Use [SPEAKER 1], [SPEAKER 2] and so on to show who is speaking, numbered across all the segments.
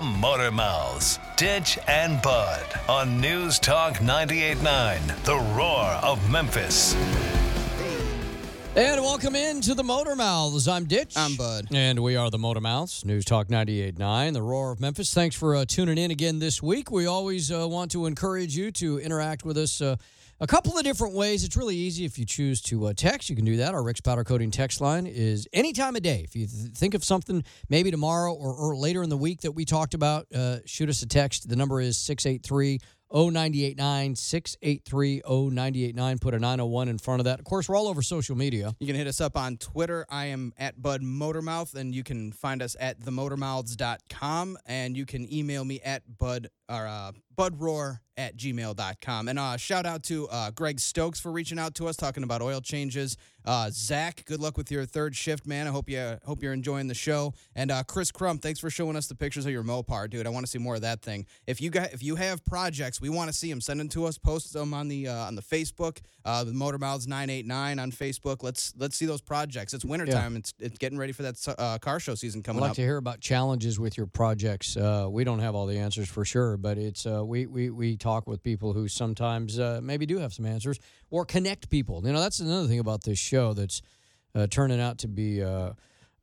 [SPEAKER 1] The Motor Mouths, Ditch and Bud on News Talk 98.9, The Roar of Memphis.
[SPEAKER 2] And welcome into the Motor Mouths. I'm Ditch.
[SPEAKER 3] I'm Bud.
[SPEAKER 2] And we are the Motor Mouths, News Talk 98.9, the Roar of Memphis. Thanks for uh, tuning in again this week. We always uh, want to encourage you to interact with us uh, a couple of different ways. It's really easy if you choose to uh, text. You can do that. Our Rick's Powder Coating text line is any time of day. If you th- think of something maybe tomorrow or, or later in the week that we talked about, uh, shoot us a text. The number is 683 0989 683 0989. Put a 901 in front of that. Of course, we're all over social media.
[SPEAKER 3] You can hit us up on Twitter. I am at Bud Motormouth, and you can find us at themotormouths.com. And you can email me at Bud or uh, budroar at gmail.com. And uh, shout out to uh, Greg Stokes for reaching out to us, talking about oil changes. Uh, Zach, good luck with your third shift, man. I hope you hope you're enjoying the show. And uh, Chris Crump, thanks for showing us the pictures of your Mopar, dude. I want to see more of that thing. If you got if you have projects, we want to see them. Send them to us. Post them on the uh, on the Facebook, uh, the Motormouths nine eight nine on Facebook. Let's let's see those projects. It's wintertime. It's it's getting ready for that uh, car show season coming.
[SPEAKER 2] I'd like
[SPEAKER 3] up.
[SPEAKER 2] to hear about challenges with your projects. Uh, we don't have all the answers for sure, but it's uh, we, we we talk with people who sometimes uh, maybe do have some answers or connect people. You know, that's another thing about this show that's uh, turning out to be uh,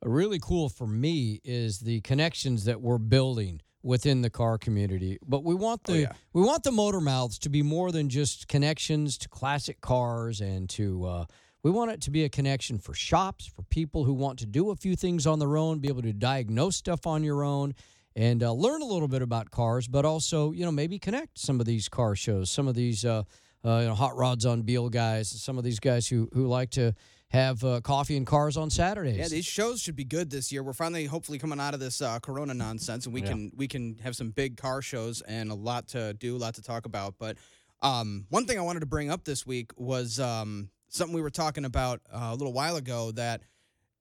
[SPEAKER 2] really cool for me is the connections that we're building within the car community. But we want the
[SPEAKER 3] yeah.
[SPEAKER 2] we want the motor mouths to be more than just connections to classic cars and to uh, we want it to be a connection for shops, for people who want to do a few things on their own, be able to diagnose stuff on your own, and uh, learn a little bit about cars, but also you know maybe connect some of these car shows, some of these uh, uh, you know, hot rods on Beale guys, some of these guys who who like to have uh, coffee and cars on Saturdays.
[SPEAKER 3] Yeah, these shows should be good this year. We're finally, hopefully, coming out of this uh, Corona nonsense, and we
[SPEAKER 2] Yeah.
[SPEAKER 3] can we can have some big car shows and a lot to do, a lot to talk about. But um, one thing I wanted to bring up this week was um, something we were talking about uh, a little while ago. That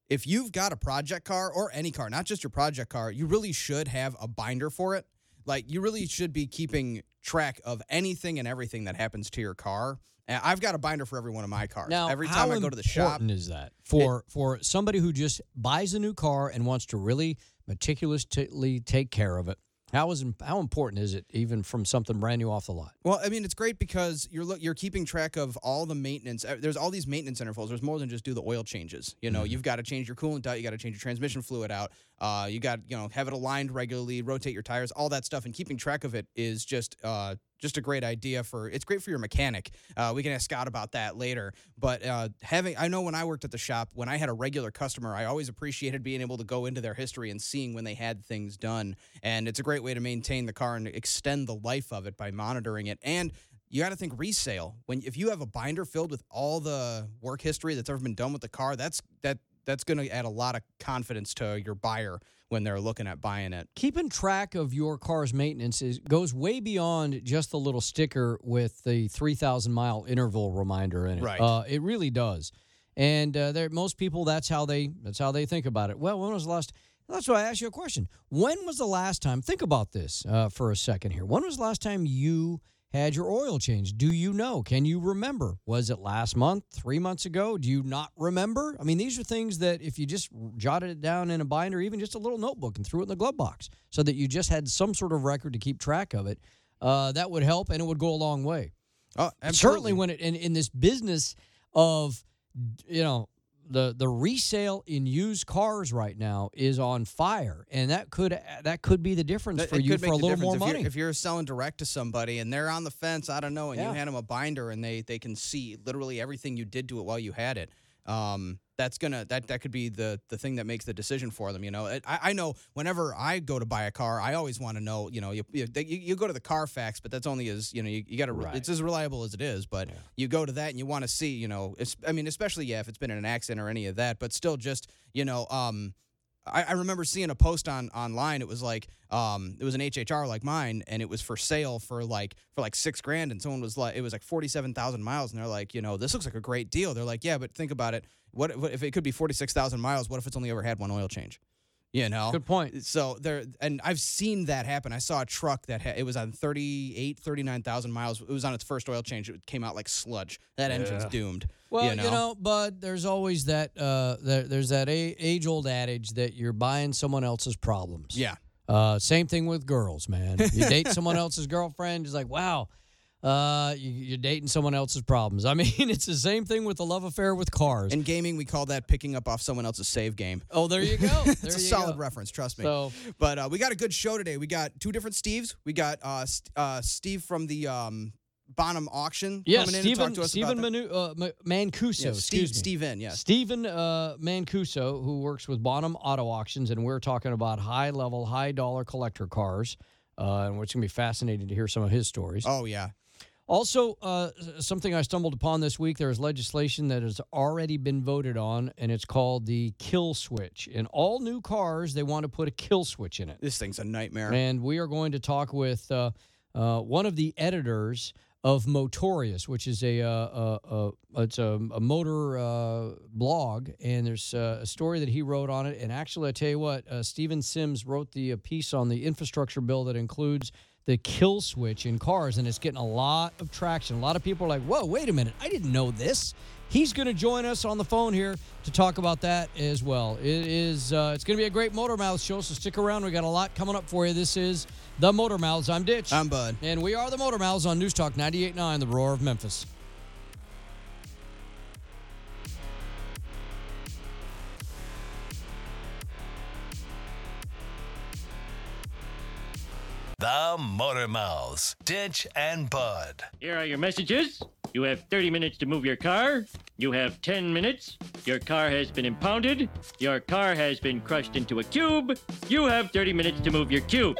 [SPEAKER 3] if you've got a project car or any car, not just your project car, you really should have a binder for it. Like you really should be keeping track of anything and everything that happens to your car. And I've got a binder for every one of my cars.
[SPEAKER 2] Now,
[SPEAKER 3] every time I go to the shop,
[SPEAKER 2] important is that for for somebody who just buys a new car and wants to really meticulously take care of it? How is how important is it even from something brand new off the lot?
[SPEAKER 3] Well, I mean, it's great because you're look, you're keeping track of all the maintenance. Uh, There's all these maintenance intervals. There's more than just do the oil changes. You know, you've got to change your coolant out. You got to change your transmission fluid out. Uh, you got you know have it aligned regularly, rotate your tires, all that stuff, and keeping track of it is just uh, just a great idea for. It's great for your mechanic. Uh, we can ask Scott about that later. But uh, having, I know when I worked at the shop, when I had a regular customer, I always appreciated being able to go into their history and seeing when they had things done. And it's a great way to maintain the car and extend the life of it by monitoring it. And you got to think resale. When if you have a binder filled with all the work history that's ever been done with the car, that's that that's going to add a lot of confidence to your buyer when they're looking at buying it.
[SPEAKER 2] Keeping track of your car's maintenance is, goes way beyond just the little sticker with the 3,000 mile interval reminder in it.
[SPEAKER 3] Right.
[SPEAKER 2] Uh, it really does. And uh, there, most people, that's how they that's how they think about it. Well, when was the last? That's why I asked you a question. When was the last time? Think about this uh, for a second here. When was the last time you had your oil changed? Do you know? Can you remember? Was it last month? Three months ago? Do you not remember? I mean, these are things that if you just jotted it down in a binder, even just a little notebook, and threw it in the glove box, so that you just had some sort of record to keep track of it, uh, that would help, and it would go a long way.
[SPEAKER 3] Oh,
[SPEAKER 2] Certainly, when it in, in this business of you know the the resale in used cars right now is on fire, and that could that could be the difference
[SPEAKER 3] That-
[SPEAKER 2] for you for a little more
[SPEAKER 3] if
[SPEAKER 2] money.
[SPEAKER 3] You're, if you're selling direct to somebody and they're on the fence, I don't know, and
[SPEAKER 2] Yeah.
[SPEAKER 3] you hand them a binder and they they can see literally everything you did to it while you had it. Um, that's gonna that that could be the the thing that makes the decision for them. You know, I, I know whenever I go to buy a car, I always want to know. You know, you, you you go to the Carfax, but that's only as you know you, you got to
[SPEAKER 2] Right.
[SPEAKER 3] it's as reliable as it is. But you go to that and you want to see. You know, it's, I mean, especially yeah, if it's been in an accident or any of that, but still just you know. Um, I, I remember seeing a post on online. It was like um, it was an HHR like mine, and it was for sale for like for like six grand. And someone was like, it was like forty seven thousand miles, and they're like, you know, this looks like a great deal. They're like, yeah, but think about it. What, what if it could be forty six thousand miles? What if it's only ever had one oil change? You know,
[SPEAKER 2] Good point.
[SPEAKER 3] so there, and I've seen that happen. I saw a truck that ha- it was on 38, 39,000 miles. It was on its first oil change. It came out like sludge. That engine's doomed.
[SPEAKER 2] Well,
[SPEAKER 3] you know,
[SPEAKER 2] but there's always that uh, there, there's that a- age old adage that you're buying someone else's problems.
[SPEAKER 3] yeah.
[SPEAKER 2] Uh, same thing with girls, man. You date someone else's girlfriend, it's like, wow, uh, you, you're dating someone else's problems. I mean, it's the same thing with the love affair with cars.
[SPEAKER 3] In gaming, we call that picking up off someone else's save game.
[SPEAKER 2] oh, there you go.
[SPEAKER 3] It's a solid
[SPEAKER 2] go.
[SPEAKER 3] reference, trust me.
[SPEAKER 2] So,
[SPEAKER 3] But uh, we got a good show today. We got two different Steves. We got uh, uh, Steve from the um, Bonham auction
[SPEAKER 2] yeah,
[SPEAKER 3] coming in
[SPEAKER 2] Stephen,
[SPEAKER 3] and talk to us about.
[SPEAKER 2] Manu, uh, Ma- Mancuso,
[SPEAKER 3] Yeah,
[SPEAKER 2] excuse me.
[SPEAKER 3] Steven, yes.
[SPEAKER 2] Stephen uh, Mancuso, who works with Bonham Auto Auctions, and we're talking about high level, high dollar collector cars, uh, and it's going to be fascinating to hear some of his stories.
[SPEAKER 3] Oh, yeah.
[SPEAKER 2] Also, uh, something I stumbled upon this week there is legislation that has already been voted on, and it's called the kill switch. In all new cars, they want to put a kill switch in it.
[SPEAKER 3] This thing's a nightmare.
[SPEAKER 2] And we are going to talk with uh, uh, one of the editors of Motorious, which is a, uh, uh, uh, it's a, a motor uh, blog, and there's uh, a story that he wrote on it. And actually, I tell you what, uh, Stephen Sims wrote the piece on the infrastructure bill that includes the kill switch in cars, and it's getting a lot of traction. A lot of people are like, "Whoa, wait a minute! I didn't know this." He's going to join us on the phone here to talk about that as well. It is uh, it's going to be a great Motor Mouth show, so stick around. We got a lot coming up for you. This is the Motor Mouths. I'm Ditch.
[SPEAKER 3] I'm Bud.
[SPEAKER 2] and we are the Motor Mouths on News Talk 98.9, the roar of Memphis.
[SPEAKER 1] The Motor Mouths, Ditch and Bud.
[SPEAKER 4] Here are your messages. You have 30 minutes to move your car. You have 10 minutes. Your car has been impounded. Your car has been crushed into a cube. You have 30 minutes to move your cube.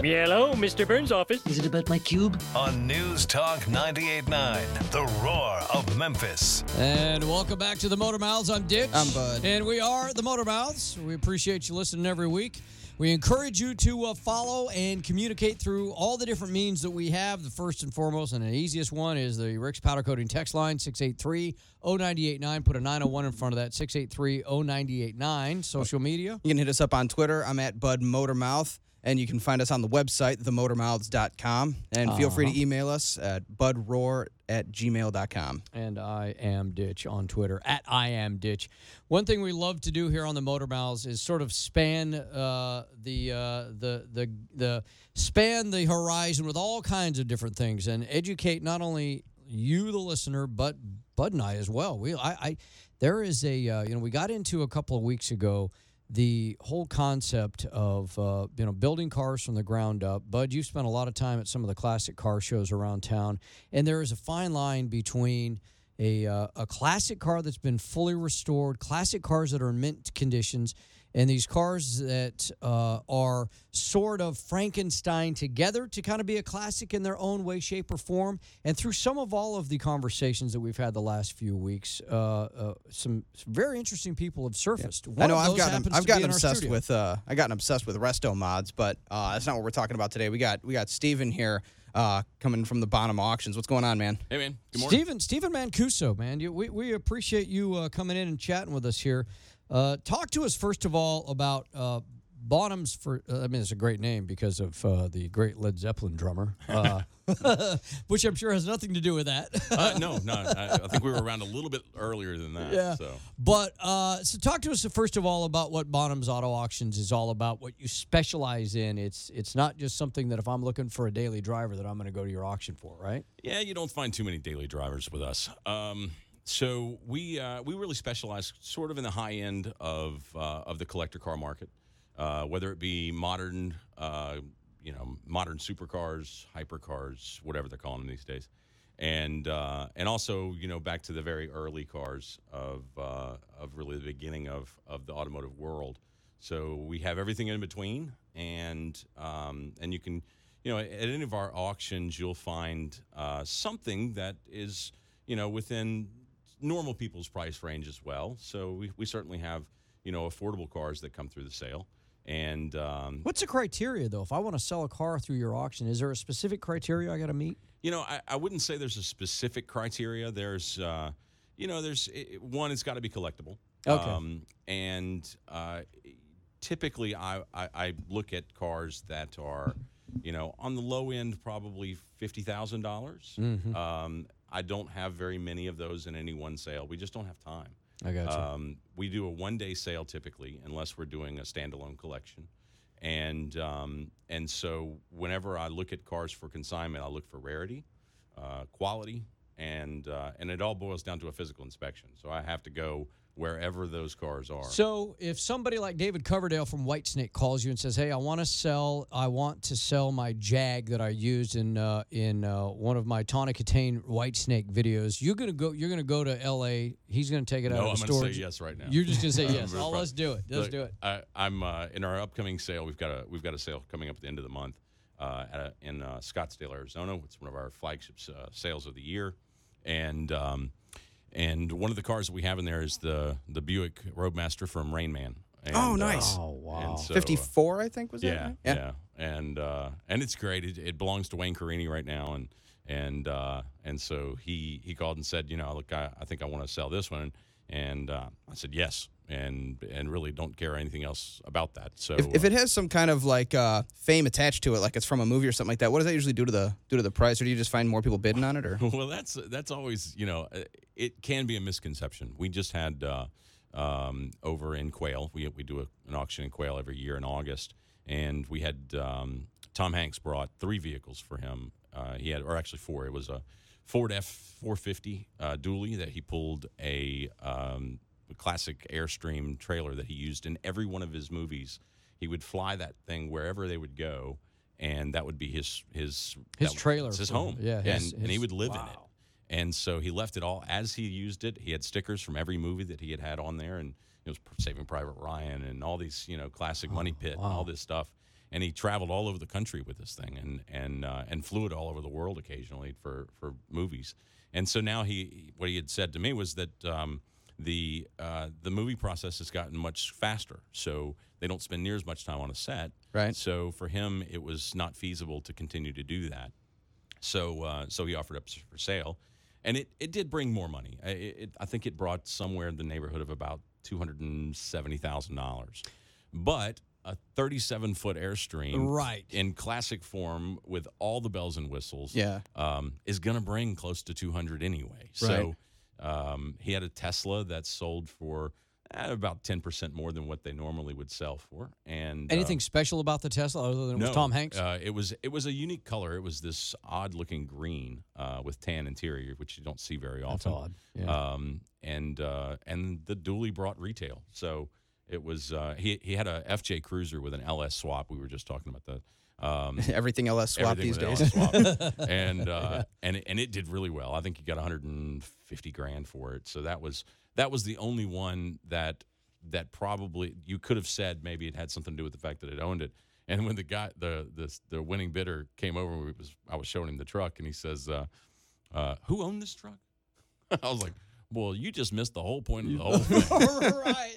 [SPEAKER 4] Hello, Mr. Burns' office.
[SPEAKER 5] Is it about my cube?
[SPEAKER 1] On News Talk 98.9, The Roar of Memphis.
[SPEAKER 2] And welcome back to the Motor Mouths. I'm Ditch.
[SPEAKER 3] I'm Bud.
[SPEAKER 2] And we are the Motor Mouths. We appreciate you listening every week. We encourage you to uh, follow and communicate through all the different means that we have. The first and foremost and the easiest one is the Rick's Powder Coating text line, 683 0989. Put a 901 in front of that, 683 0989. Social media.
[SPEAKER 3] You can hit us up on Twitter. I'm at Bud Motormouth. And you can find us on the website, themotormouths.com. And feel free to email us at budroar at gmail.com.
[SPEAKER 2] and I am Ditch on Twitter at I am Ditch. One thing we love to do here on the Motor Mouths is sort of span uh, the uh, the the the span the horizon with all kinds of different things and educate not only you the listener but Bud and I as well. We I, I there is a uh, you know we got into a couple of weeks ago the whole concept of uh, you know building cars from the ground up. Bud, you've spent a lot of time at some of the classic car shows around town, and there is a fine line between a uh, a classic car that's been fully restored, classic cars that are in mint conditions, and these cars that uh, are sort of Frankenstein together to kind of be a classic in their own way, shape, or form. And through some of all of the conversations that we've had the last few weeks, uh, uh, some, some very interesting people have surfaced. One
[SPEAKER 3] I know
[SPEAKER 2] of
[SPEAKER 3] I've gotten I've gotten obsessed with uh I gotten obsessed with resto mods, but uh, that's not what we're talking about today. We got we got Steven here uh, coming from the Bonham auctions. What's going on, man?
[SPEAKER 6] Hey man, good morning.
[SPEAKER 2] Stephen Stephen Mancuso, man, you, we we appreciate you uh, coming in and chatting with us here. Uh, talk to us first of all about uh, Bonham's. For uh, I mean, it's a great name because of uh, the great Led Zeppelin drummer, uh, which I'm sure has nothing to do with that.
[SPEAKER 6] Uh, no, no, I, I think we were around a little bit earlier than that.
[SPEAKER 2] Yeah.
[SPEAKER 6] So
[SPEAKER 2] But uh, so talk to us first of all about what Bonham's Auto Auctions is all about. What you specialize in. It's it's not just something that if I'm looking for a daily driver that I'm going to go to your auction for, right?
[SPEAKER 6] yeah, you don't find too many daily drivers with us. Um, so we uh, we really specialize sort of in the high end of uh, of the collector car market, uh, whether it be modern, uh, you know, modern supercars, hypercars, whatever they're calling them these days, and uh, and also you know back to the very early cars of uh, of really the beginning of of the automotive world. So we have everything in between, and um, and you can, you know, at any of our auctions, you'll find something that is, you know, within normal people's price range as well. So we, we certainly have, you know, affordable cars that come through the sale, and um,
[SPEAKER 2] What's the criteria though? If I want to sell a car through your auction, is there a specific criteria I got to meet?
[SPEAKER 6] You know, I, I wouldn't say there's a specific criteria. There's, uh, you know, there's i one. It's got to be collectible.
[SPEAKER 2] Okay.
[SPEAKER 6] Um, and uh, typically, I, I I look at cars that are, you know, on the low end, probably fifty dollars. Um, I don't have very many of those in any one sale. We just don't have time.
[SPEAKER 2] I got you.
[SPEAKER 6] Um, we do a one day sale typically, unless we're doing a standalone collection. and um, and so whenever I look at cars for consignment, I look for rarity, uh, quality, and uh, and it all boils down to a physical inspection. So I have to go wherever those cars are.
[SPEAKER 2] So if somebody like David Coverdale from Whitesnake calls you and says, "Hey, I want to sell, I want to sell my Jag that I used in uh, in uh, one of my Tawny Kitaen Whitesnake videos," you're gonna go, you're gonna go to L.A. He's gonna take it out
[SPEAKER 6] no,
[SPEAKER 2] of
[SPEAKER 6] I'm
[SPEAKER 2] the
[SPEAKER 6] going to
[SPEAKER 2] storage.
[SPEAKER 6] say yes right now.
[SPEAKER 2] You're just gonna say yes. Oh, let's do it. Let's
[SPEAKER 6] Look,
[SPEAKER 2] do it.
[SPEAKER 6] I, I'm uh, in our upcoming sale. We've got a we've got a sale coming up at the end of the month uh, at a, in uh, Scottsdale, Arizona. It's one of our flagship uh, sales of the year, and um, and one of the cars that we have in there is the the Buick Roadmaster from Rain Man. And,
[SPEAKER 3] Oh,
[SPEAKER 6] uh,
[SPEAKER 3] nice.
[SPEAKER 2] Oh wow.
[SPEAKER 6] so, uh,
[SPEAKER 3] 54, I think was that?
[SPEAKER 6] yeah,
[SPEAKER 3] right?
[SPEAKER 6] yeah, and uh, and it's great. It, it belongs to Wayne Carini right now, and and uh, and so he he called and said, you know, look, I, I think I want to sell this one, and uh, I said yes, and and really don't care anything else about that. So
[SPEAKER 3] If, if
[SPEAKER 6] uh,
[SPEAKER 3] it has some kind of like uh, fame attached to it, like it's from a movie or something like that, what does that usually do to the do to the price, or do you just find more people bidding on it? Or
[SPEAKER 6] well, that's that's always you know uh, it can be a misconception. We just had uh, um, over in Quail. We we do a, an auction in Quail every year in August, and we had um, Tom Hanks brought three vehicles for him. Uh, he had, or actually four. It was a Ford F four fifty uh, dually that he pulled a, um, a classic Airstream trailer that he used in every one of his movies. He would fly that thing wherever they would go. And that would be his his
[SPEAKER 2] His
[SPEAKER 6] that-
[SPEAKER 2] trailer
[SPEAKER 6] it's his home,
[SPEAKER 2] yeah,
[SPEAKER 6] and,
[SPEAKER 2] his-
[SPEAKER 6] and he would live in it. And so he left it all as he used it. He had stickers from every movie that he had had on there, and it was Saving Private Ryan and all these, you know, classic Money Pit and all this stuff. And he traveled all over the country with this thing, and and uh, and flew it all over the world occasionally for for movies. And so now he, what he had said to me was that um, the uh, the movie process has gotten much faster, so they don't spend near as much time on a set.
[SPEAKER 3] Right.
[SPEAKER 6] So for him, it was not feasible to continue to do that. So uh, so he offered up for sale, and it, it did bring more money. I- It, it, I think it brought somewhere in the neighborhood of about two hundred and seventy thousand dollars, but a thirty-seven foot Airstream,
[SPEAKER 2] Right.
[SPEAKER 6] in classic form with all the bells and whistles,
[SPEAKER 3] Yeah.
[SPEAKER 6] um, is going to bring close to two hundred anyway. So um, he had a Tesla that sold for. eh, about ten percent more than what they normally would sell for, and uh,
[SPEAKER 2] Anything special about the Tesla other than it was Tom Hanks?
[SPEAKER 6] uh, it was it was a unique color. It was this odd looking green uh, with tan interior, which you don't see very
[SPEAKER 2] That's
[SPEAKER 6] often.
[SPEAKER 2] odd. Yeah.
[SPEAKER 6] Um, and uh, and the dually brought retail, so it was uh, he he had a FJ Cruiser with an LS swap. We were just talking about that. Um,
[SPEAKER 3] everything LS swap
[SPEAKER 6] everything
[SPEAKER 3] these days.
[SPEAKER 6] Swap. and uh, and and it did really well. I think he got 150 grand for it. So that was that was the only one that that probably you could have said maybe it had something to do with the fact that it owned it. And when the guy the the the winning bidder came over, we was I was showing him the truck, and he says, uh, uh, "Who owned this truck?" I was like, "Well, you just missed the whole point of the whole thing."
[SPEAKER 2] right.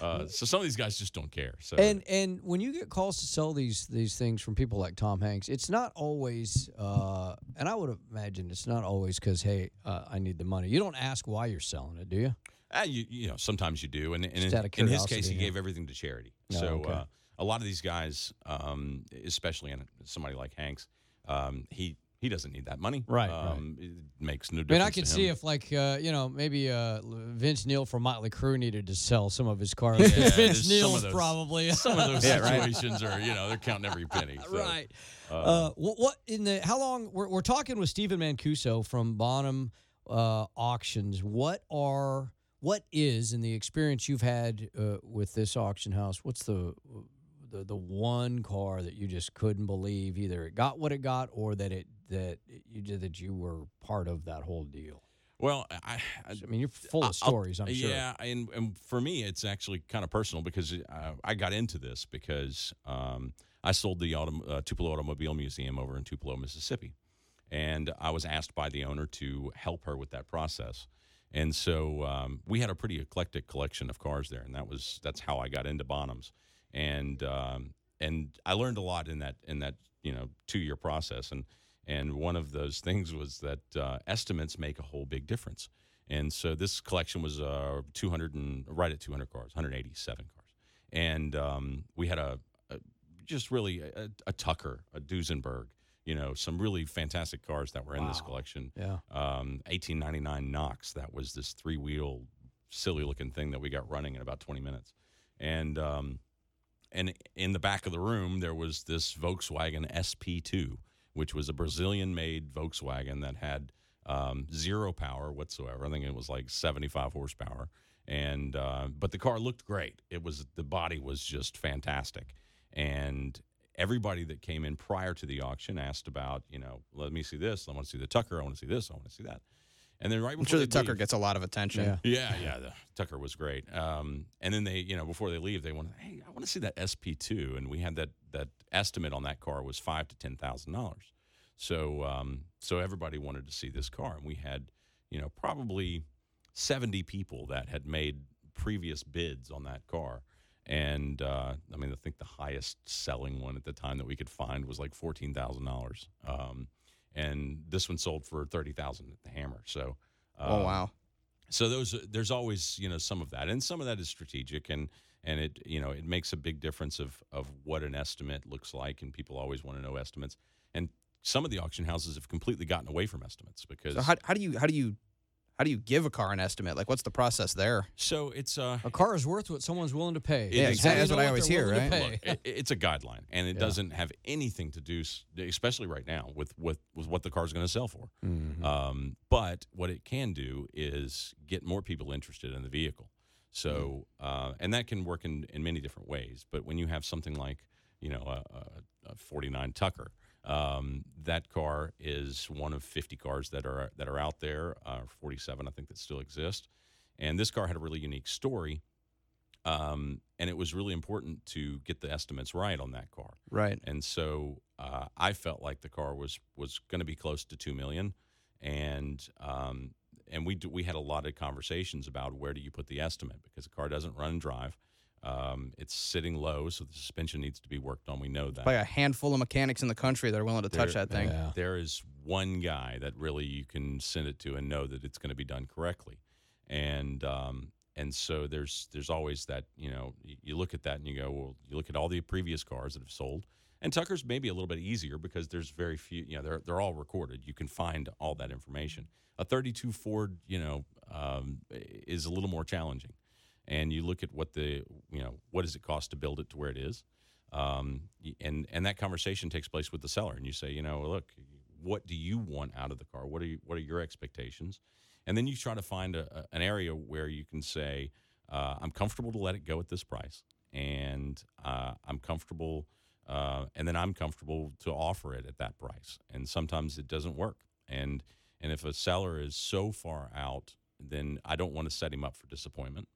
[SPEAKER 6] Uh, so some of these guys just don't care. So
[SPEAKER 2] And and when you get calls to sell these these things from people like Tom Hanks, it's not always. Uh, and I would imagine it's not always because hey, uh, I need the money. You don't ask why you're selling it, do you?
[SPEAKER 6] Uh, you, you know, sometimes you do, and, and in, in his case, he
[SPEAKER 2] yeah.
[SPEAKER 6] gave everything to charity.
[SPEAKER 2] Oh,
[SPEAKER 6] so
[SPEAKER 2] okay.
[SPEAKER 6] uh, a lot of these guys, um, especially in somebody like Hanks, um, he he doesn't need that money.
[SPEAKER 2] Right,
[SPEAKER 6] Um, It makes no difference.
[SPEAKER 2] I mean. I could see if like uh, you know maybe uh, Vince Neil from Motley Crue needed to sell some of his cars.
[SPEAKER 6] Yeah,
[SPEAKER 2] Vince
[SPEAKER 6] there's some of
[SPEAKER 2] Neil's
[SPEAKER 6] those-
[SPEAKER 2] probably
[SPEAKER 6] some of those
[SPEAKER 3] Yeah, right.
[SPEAKER 6] situations are, you know, they're counting every penny. so,
[SPEAKER 2] right. Uh, what, what in the how long we're, we're talking with Stephen Mancuso from Bonham uh, Auctions. What are what is in the experience you've had uh, with this auction house? What's the the the one car that you just couldn't believe either it got what it got or that it that you did that you were part of that whole deal.
[SPEAKER 6] Well, I, I,
[SPEAKER 2] I mean, you're full of stories. I'm sure.
[SPEAKER 6] Yeah, and, and for me, it's actually kind of personal because uh, I got into this because um, I sold the autom- uh, Tupelo Automobile Museum over in Tupelo, Mississippi, and I was asked by the owner to help her with that process. And so um, we had a pretty eclectic collection of cars there, and that was that's how I got into Bonhams, and um, and I learned a lot in that in that you know two year process, and and one of those things was that uh, estimates make a whole big difference. And so this collection was uh, 200 and right at 200 cars, 187 cars, and um, we had a, a just really a, a Tucker, a Duesenberg, you know, some really fantastic cars that were in this collection.
[SPEAKER 2] Yeah.
[SPEAKER 6] Um, 1899 Knox, that was this three wheel, silly looking thing that we got running in about 20 minutes, and um, and in the back of the room there was this Volkswagen SP2, which was a Brazilian-made Volkswagen that had um, zero power whatsoever. I think it was like 75 horsepower, and uh, but the car looked great. It was the body was just fantastic, and everybody that came in prior to the auction asked about, you know, let me see this. I want to see the Tucker. I want to see this. I want to see that. And then right
[SPEAKER 3] I'm
[SPEAKER 6] before
[SPEAKER 3] sure the
[SPEAKER 6] they
[SPEAKER 3] Tucker
[SPEAKER 6] leave-
[SPEAKER 3] gets a lot of attention.
[SPEAKER 2] Yeah.
[SPEAKER 6] yeah, yeah, the Tucker was great. Um, and then they, you know, before they leave, they wanted, hey, I want to see that SP2, and we had that that estimate on that car was five to ten thousand dollars. So, um, so everybody wanted to see this car, and we had, you know, probably seventy people that had made previous bids on that car. And uh, I mean, I think the highest selling one at the time that we could find was like fourteen thousand dollars. And this one sold for thirty thousand at the Hammer. So,
[SPEAKER 3] Oh
[SPEAKER 6] um,
[SPEAKER 3] wow.
[SPEAKER 6] so those there's always you know some of that and some of that is strategic and and it you know it makes a big difference of of what an estimate looks like and people always want to know estimates and some of the auction houses have completely gotten away from estimates because
[SPEAKER 3] So how, how do you how do you how do you give a car an estimate? Like what's the process there?
[SPEAKER 6] so it's uh
[SPEAKER 2] A car is worth what someone's willing to pay.
[SPEAKER 6] Yeah,
[SPEAKER 3] exactly. That's
[SPEAKER 2] know
[SPEAKER 3] what I always hear, right?
[SPEAKER 6] Look, it, it's a guideline, and it
[SPEAKER 2] Yeah.
[SPEAKER 6] doesn't have anything to do, especially right now, with with, with what the car's going to sell for.
[SPEAKER 2] Mhm.
[SPEAKER 6] Um, but what it can do is get more people interested in the vehicle. So, uh, and that can work in, in many different ways. But when you have something like, you know, a, a, a 49 Tucker, um, that car is one of 50 cars that are that are out there, uh, 47 I think that still exist. And this car had a really unique story. Um, and it was really important to get the estimates right on that car
[SPEAKER 3] Right.
[SPEAKER 6] and so uh, I felt like the car was was going to be close to two million, and um, and we do, we had a lot of conversations about where do you put the estimate because the car doesn't run and drive, um, it's sitting low, so the suspension needs to be worked on. We know that.
[SPEAKER 3] By a handful of mechanics in the country that are willing to touch
[SPEAKER 6] There-
[SPEAKER 3] that thing.
[SPEAKER 2] Yeah.
[SPEAKER 6] There is one guy that really you can send it to and know that it's going to be done correctly, and um, and so there's there's always that you know you look at that and you go well you look at all the previous cars that have sold and Tucker's maybe a little bit easier because there's very few you know they're they're all recorded you can find all that information a 32 Ford you know um, is a little more challenging and you look at what the you know what does it cost to build it to where it is um, and and that conversation takes place with the seller and you say you know look what do you want out of the car? What are you, what are your expectations? And then you try to find a, an area where you can say uh, i'm comfortable to let it go at this price and uh, i'm comfortable uh, and then i'm comfortable to offer it at that price. And sometimes it doesn't work and and if a seller is so far out then i don't want to set him up for disappointment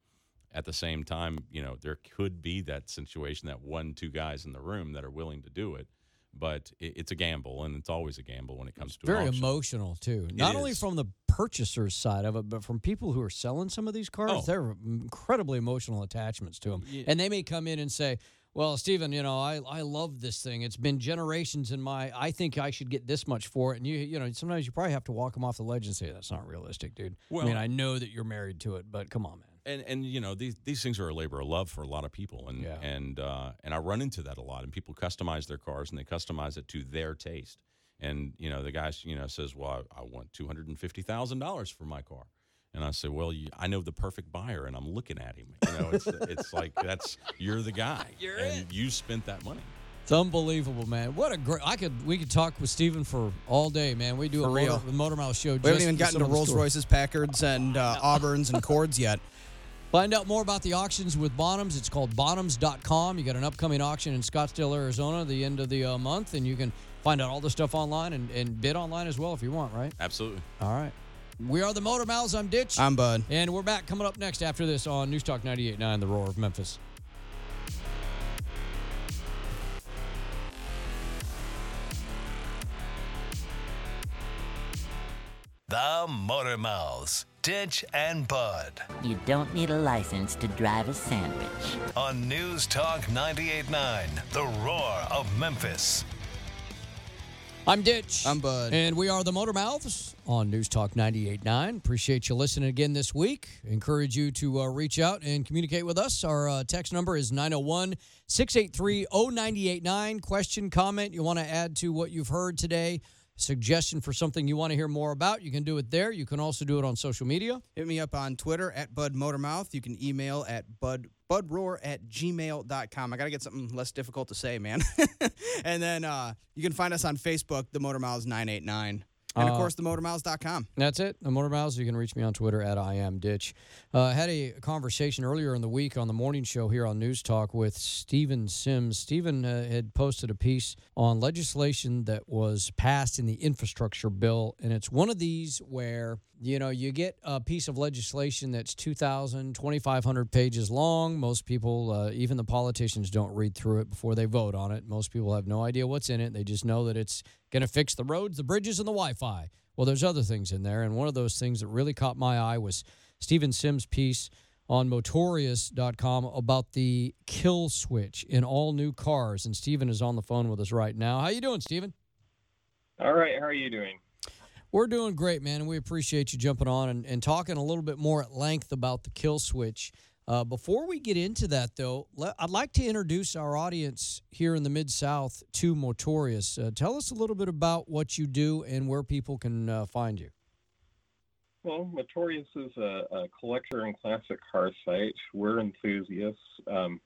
[SPEAKER 6] at the same time, you know, there could be that situation that one, two guys in the room that are willing to do it, but it, it's a gamble, and it's always a gamble when it comes to an
[SPEAKER 2] Very emotional too. Not only
[SPEAKER 6] is.
[SPEAKER 2] from the purchaser's side of it, but from people who are selling some of these cars.
[SPEAKER 6] Oh.
[SPEAKER 2] They're incredibly emotional attachments to them, and they may come in and say. Well, Stephen, you know, I, I love this thing. It's been generations in my. I think I should get this much for it. And you you know, sometimes you probably have to walk them off the ledge and say that's not realistic, dude.
[SPEAKER 6] Well, I
[SPEAKER 2] mean, I know that you're married to it, but come on, man.
[SPEAKER 6] And and you know these these things are a labor of love for a lot of people, and
[SPEAKER 2] Yeah.
[SPEAKER 6] and uh, and I run into that a lot, and people customize their cars and they customize it to their taste, and you know the guy you know says, well, I, I want two hundred and fifty thousand dollars for my car. And I say, well, you, I know the perfect buyer, and I'm looking at him. You know, it's it's like that's you're the guy, and you spent that money.
[SPEAKER 2] It's unbelievable, man. What a great! I could we could talk with Stephen for all day, man. We do
[SPEAKER 3] For
[SPEAKER 2] a
[SPEAKER 3] real.
[SPEAKER 2] motor, motor mouth show.
[SPEAKER 3] We haven't even gotten to Rolls Royces, Packards, and uh, Auburns and Cords yet.
[SPEAKER 2] Find out more about the auctions with Bonhams. It's called bonhams.com. You got an upcoming auction in Scottsdale, Arizona, the end of the uh, month, and you can find out all the stuff online and, and bid online as well if you want, right?
[SPEAKER 6] Absolutely.
[SPEAKER 2] All right. We are the Motor Mouths. I'm Ditch.
[SPEAKER 3] I'm Bud.
[SPEAKER 2] and we're back coming up next after this on News Talk 98.9, The Roar of Memphis.
[SPEAKER 1] The Motor Mouths, Ditch and Bud
[SPEAKER 5] You don't need a license to drive a sandwich.
[SPEAKER 1] on News Talk 98.9, The Roar of Memphis.
[SPEAKER 2] I'm Ditch.
[SPEAKER 3] I'm Bud.
[SPEAKER 2] And we are the Motor Mouths on News Talk 98.9. Appreciate you listening again this week. Encourage you to uh, reach out and communicate with us. Our uh, text number is 901 683 0989. Question, comment you want to add to what you've heard today, suggestion for something you want to hear more about, you can do it there. You can also do it on social media.
[SPEAKER 3] Hit me up on Twitter at Bud Motormouth. You can email at Bud budroar at gmail.com. I got to get something less difficult to say, man. and then uh, you can find us on Facebook, The Motor Mouths 989. And of
[SPEAKER 2] Uh,
[SPEAKER 3] course, themotormouths.com.
[SPEAKER 2] That's it. The Motor Mouths. You can reach me on Twitter at I am Ditch. Uh, I had a conversation earlier in the week on the morning show here on News Talk with Stephen Sims. Stephen uh, had posted a piece on legislation that was passed in the infrastructure bill, and it's one of these where you know you get a piece of legislation that's 2,000, 2,500 pages long. Most people, uh, even the politicians, don't read through it before they vote on it. Most people have no idea what's in it. They just know that it's going to fix the roads, the bridges, and the Wi-Fi. Well, there's other things in there, and one of those things that really caught my eye was Stephen Sims' piece on Motorious.com about the kill switch in all new cars. And Stephen is on the phone with us right now. How you doing, Stephen?
[SPEAKER 7] All right, how are you doing?
[SPEAKER 2] We're doing great, man, and we appreciate you jumping on and, and talking a little bit more at length about the kill switch. Uh, before we get into that, though, le- I'd like to introduce our audience here in the Mid South to Motorious. Uh, tell us a little bit about what you do and where people can uh, find you.
[SPEAKER 7] Well, Motorious is a, a collector and classic car site. We're enthusiasts. Um,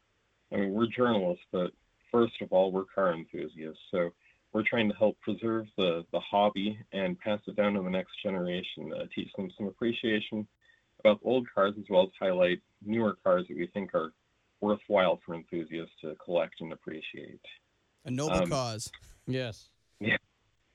[SPEAKER 7] I mean, we're journalists, but first of all, we're car enthusiasts. So we're trying to help preserve the, the hobby and pass it down to the next generation, uh, teach them some appreciation about old cars as well as highlight newer cars that we think are worthwhile for enthusiasts to collect and appreciate.
[SPEAKER 3] A noble
[SPEAKER 7] Um,
[SPEAKER 3] cause.
[SPEAKER 2] Yes.
[SPEAKER 7] Yeah.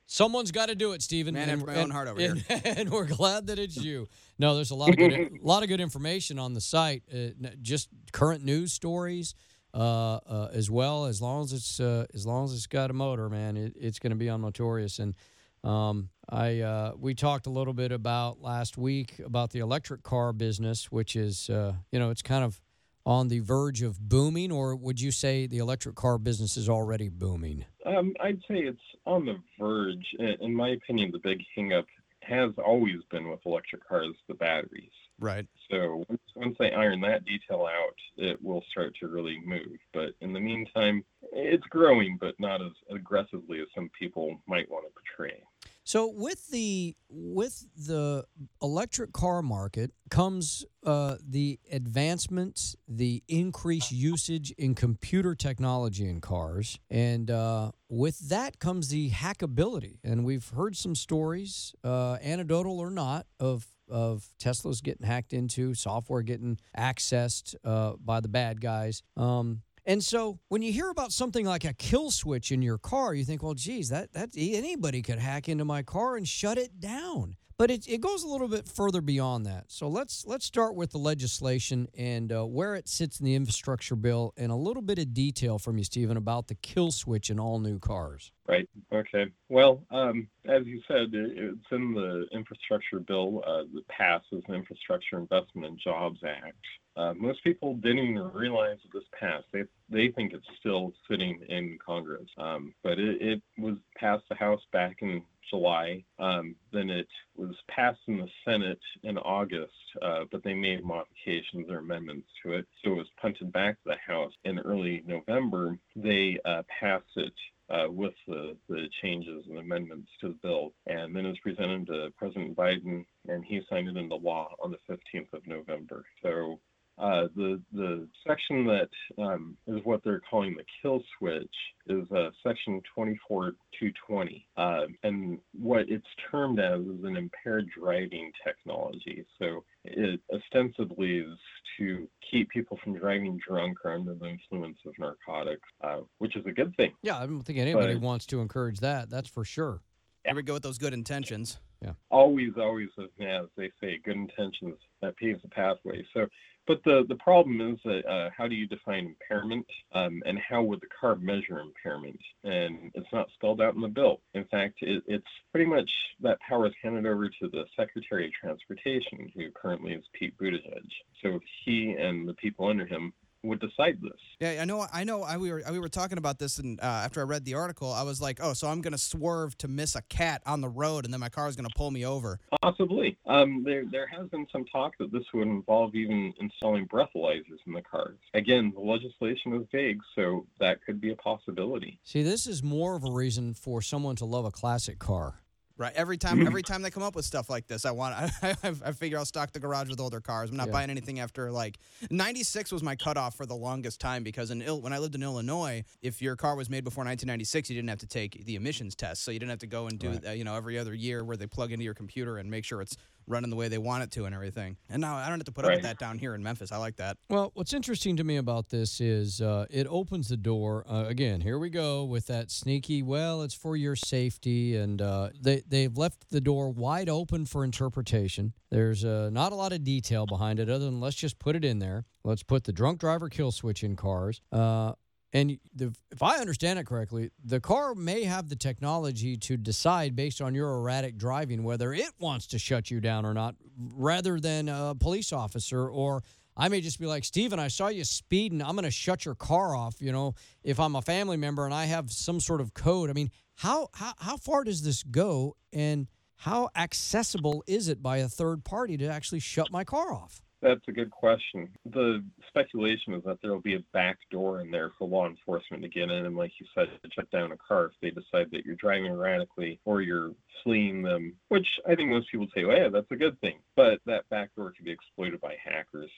[SPEAKER 2] Someone's got to do it, Stephen.
[SPEAKER 3] Man
[SPEAKER 2] and,
[SPEAKER 3] after my own heart over
[SPEAKER 2] and, And we're glad that it's you. No, there's a lot of good, a lot of good information on the site. Uh, just current news stories, uh, uh, as well. As long as it's uh, as long as it's got a motor, man, it, it's going to be on Motorious. And um, I uh, we talked a little bit about last week about the electric car business, which is uh, you know it's kind of on the verge of booming, or would you say the electric car business is already booming?
[SPEAKER 7] Um, I'd say it's on the verge. In in my opinion, the big hingup has always been with electric cars, the batteries.
[SPEAKER 3] Right.
[SPEAKER 7] So once, once they iron that detail out, it will start to really move. But in the meantime, it's growing, but not as aggressively as some people might want to portray.
[SPEAKER 2] So with the with the electric car market comes uh, the advancements, the increased usage in computer technology in cars, and uh, with that comes the hackability. And we've heard some stories, uh, anecdotal or not, of of Teslas getting hacked into, software getting accessed uh, by the bad guys. Um, and so when you hear about something like a kill switch in your car, you think, well, geez, that, that anybody could hack into my car and shut it down. But it, it goes a little bit further beyond that. So let's let's start with the legislation and uh, where it sits in the infrastructure bill and a little bit of detail from you, Stephen, about the kill switch in all new cars.
[SPEAKER 7] Right. Okay. Well, um, as you said, it, it's in the infrastructure bill uh, that passes the Infrastructure Investment and Jobs Act. Uh, most people didn't even realize this passed. They they think it's still sitting in Congress, um, but it, it was passed the House back in July. Um, then it was passed in the Senate in August, uh, but they made modifications or amendments to it, so it was punted back to the House in early November. They uh, passed it uh, with the, the changes and amendments to the bill. And then it was presented to President Biden, and he signed it into law on the 15th of November. So uh, the the section that um, is what they're calling the kill switch is uh, section 24220, uh, and what it's termed as is an impaired driving technology. So it ostensibly is to keep people from driving drunk or under the influence of narcotics, uh, which is a good thing.
[SPEAKER 2] Yeah, I don't think anybody
[SPEAKER 7] But-
[SPEAKER 2] wants to encourage that. That's for sure.
[SPEAKER 3] Here we go with those good intentions. Yeah.
[SPEAKER 7] Always, always, as they say, good intentions that paves the pathway. So, but the the problem is that uh, how do you define impairment, um, and how would the car measure impairment? And it's not spelled out in the bill. In fact, it, it's pretty much that power is handed over to the Secretary of Transportation, who currently is Pete Buttigieg. So he and the people under him would decide this.
[SPEAKER 3] Yeah, I know. I know. I we were we were talking about this, and uh, after I read the article, I was like, oh, so I'm gonna swerve to miss a cat on the road, and then my car is gonna pull me over.
[SPEAKER 7] Possibly. Um, there, there has been some talk that this would involve even installing breathalyzers in the cars. Again, the legislation is vague, so that could be a possibility.
[SPEAKER 2] See, this is more of a reason for someone to love a classic car
[SPEAKER 3] Right. Every time, every time they come up with stuff like this, I want. I, I, I figure I'll stock the garage with older cars. I'm not
[SPEAKER 2] Yeah.
[SPEAKER 3] buying anything after like '96 was my cutoff for the longest time because in when I lived in Illinois, if your car was made before 1996, you didn't have to take the emissions test, so you didn't have to go and do uh, you know every other year where they plug into your computer and make sure it's running the way they want it to and everything. And now I don't have to put up with that down here in Memphis. I like that.
[SPEAKER 2] Well, what's interesting to me about this is uh, it opens the door. Uh, again, here we go with that sneaky. Well, it's for your safety, and uh, they they've left the door wide open for interpretation. There's uh, not a lot of detail behind it, other than let's just put it in there. Let's put the drunk driver kill switch in cars. Uh, and the, if I understand it correctly, the car may have the technology to decide based on your erratic driving whether it wants to shut you down or not, rather than a police officer. Or I may just be like, Steven, I saw you speeding. I'm going to shut your car off. You know, if I'm a family member and I have some sort of code. I mean, how, how, how far does this go? And how accessible is it by a third party to actually shut my car off?
[SPEAKER 7] That's a good question. The speculation is that there will be a back door in there for law enforcement to get in and, like you said, to shut down a car if they decide that you're driving erratically or you're fleeing them, which I think most people say, well, yeah, that's a good thing. But that back door can be exploited by hackers,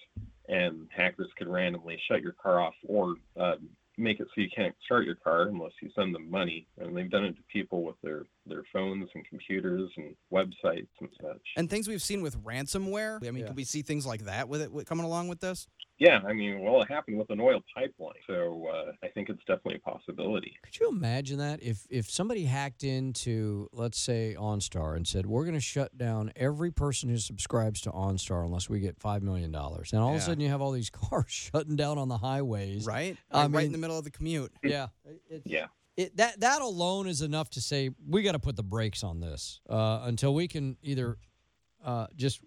[SPEAKER 7] and hackers could randomly shut your car off or uh, make it so you can't start your car unless you send them money. And they've done it to people with their, their phones and computers and websites and such.
[SPEAKER 3] And things we've seen with ransomware. I mean,
[SPEAKER 2] Yeah.
[SPEAKER 3] could we see things like that with it with, coming along with this?
[SPEAKER 7] Yeah, I mean, well, it happened with an oil pipeline, so think it's definitely a possibility.
[SPEAKER 2] Could you imagine that if if somebody hacked into, let's say, OnStar and said, "We're going to shut down every person who subscribes to OnStar unless we get five million dollars," and all of a sudden you have all these cars shutting down on the highways,
[SPEAKER 3] Right?
[SPEAKER 2] I
[SPEAKER 3] Like, right in the middle of the commute.
[SPEAKER 2] Yeah, it's,
[SPEAKER 7] Yeah.
[SPEAKER 2] It, that that alone is enough to say we got to put the brakes on this uh, until we can either uh, just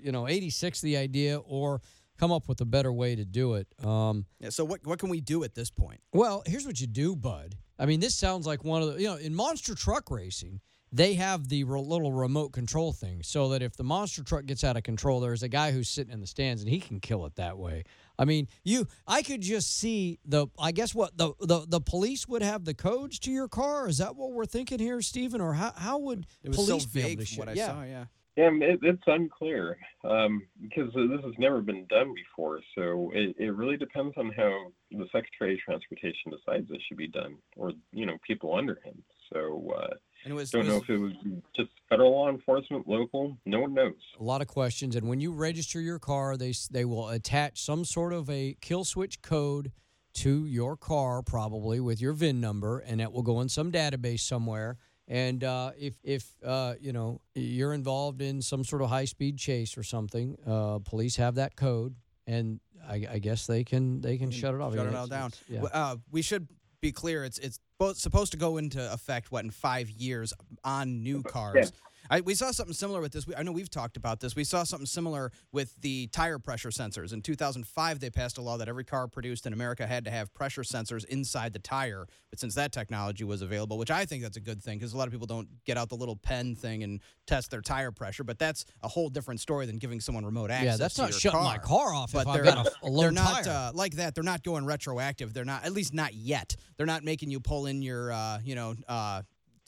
[SPEAKER 2] you know 86 the idea or come up with a better way to do it. Um,
[SPEAKER 3] Yeah, so what what can we do at this point?
[SPEAKER 2] well, here's what you do, bud. I mean, this sounds like one of the, you know, in monster truck racing, they have the re- little remote control thing so that if the monster truck gets out of control, there's a guy who's sitting in the stands and he can kill it that way. I mean, you, I could just see the, I guess what the, the, the police would have the codes to your car. Is that what we're thinking here, Stephen? Or how, how would
[SPEAKER 3] It was
[SPEAKER 2] police
[SPEAKER 3] so
[SPEAKER 2] be able to shut?
[SPEAKER 3] what I
[SPEAKER 2] yeah.
[SPEAKER 3] saw. Yeah.
[SPEAKER 7] Yeah, it, it's unclear um, because this has never been done before. So it, it really depends on how the Secretary of Transportation decides it should be done, or you know, people under him. So uh,
[SPEAKER 3] And it was,
[SPEAKER 7] don't
[SPEAKER 3] it
[SPEAKER 7] know if it was just federal law enforcement, local. No one knows.
[SPEAKER 2] a lot of questions. And when you register your car, they they will attach some sort of a kill switch code to your car, probably with your VIN number, and it will go in some database somewhere. And uh, if if uh, you know you're involved in some sort of high speed chase or something, uh, police have that code, and I, I guess they can they can shut it off.
[SPEAKER 3] shut
[SPEAKER 2] Yeah,
[SPEAKER 3] it all down.
[SPEAKER 2] yeah.
[SPEAKER 3] Uh, we should be clear. It's it's both supposed to go into effect what in five years on new cars. I, we saw something similar with this. We, I know we've talked about this. We saw something similar with the tire pressure sensors. In 2005, they passed a law that every car produced in America had to have pressure sensors inside the tire. But since that technology was available, which I think that's a good thing because a lot of people don't get out the little pen thing and test their tire pressure. But that's a whole different story than giving someone remote access.
[SPEAKER 2] yeah, that's
[SPEAKER 3] to
[SPEAKER 2] not
[SPEAKER 3] your
[SPEAKER 2] shutting
[SPEAKER 3] car
[SPEAKER 2] my car off
[SPEAKER 3] but
[SPEAKER 2] if I've
[SPEAKER 3] they're,
[SPEAKER 2] got a,
[SPEAKER 3] they're not
[SPEAKER 2] tire.
[SPEAKER 3] uh, like that. They're not going retroactive. They're not, at least not yet. They're not making you pull in your, uh, you know, uh,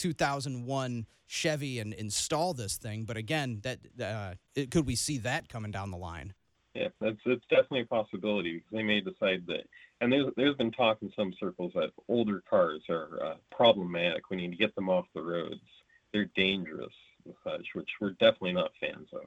[SPEAKER 3] 2001 Chevy and install this thing. But again, that uh, it, could we see that coming down the line?
[SPEAKER 7] Yeah, that's it's definitely a possibility because they may decide that. And there's there's been talk in some circles that older cars are uh, problematic. We need to get them off the roads. They're dangerous and such, which we're definitely not fans of.